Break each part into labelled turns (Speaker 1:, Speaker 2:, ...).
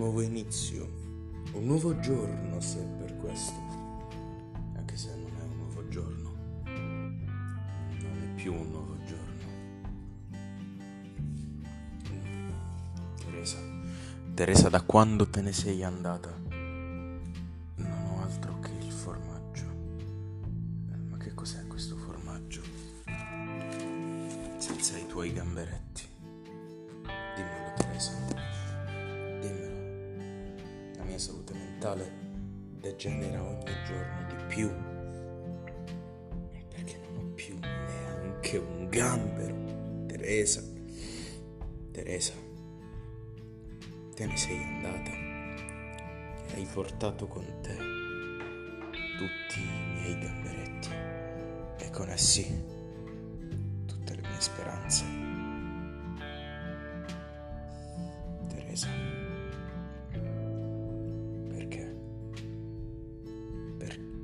Speaker 1: nuovo inizio, un nuovo giorno se per questo, anche se non è un nuovo giorno, non è più un nuovo giorno. Teresa, Teresa, da quando te ne sei andata? Non ho altro che il formaggio. Eh, Ma che cos'è questo formaggio? Senza i tuoi gamberetti. Salute mentale degenera ogni giorno di più. Perché non ho più neanche un gambero. Teresa. Teresa. Te ne sei andata. E hai portato con te tutti i miei gamberetti. E con essi tutte le mie speranze. Teresa.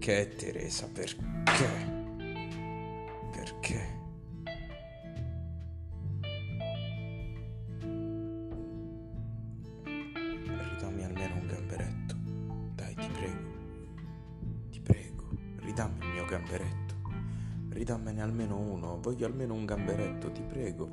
Speaker 1: Perché Teresa? Perché? Perché? Ridammi almeno un gamberetto. Dai, ti prego. Ti prego, ridammi il mio gamberetto. Ridammene almeno uno. Voglio almeno un gamberetto, ti prego.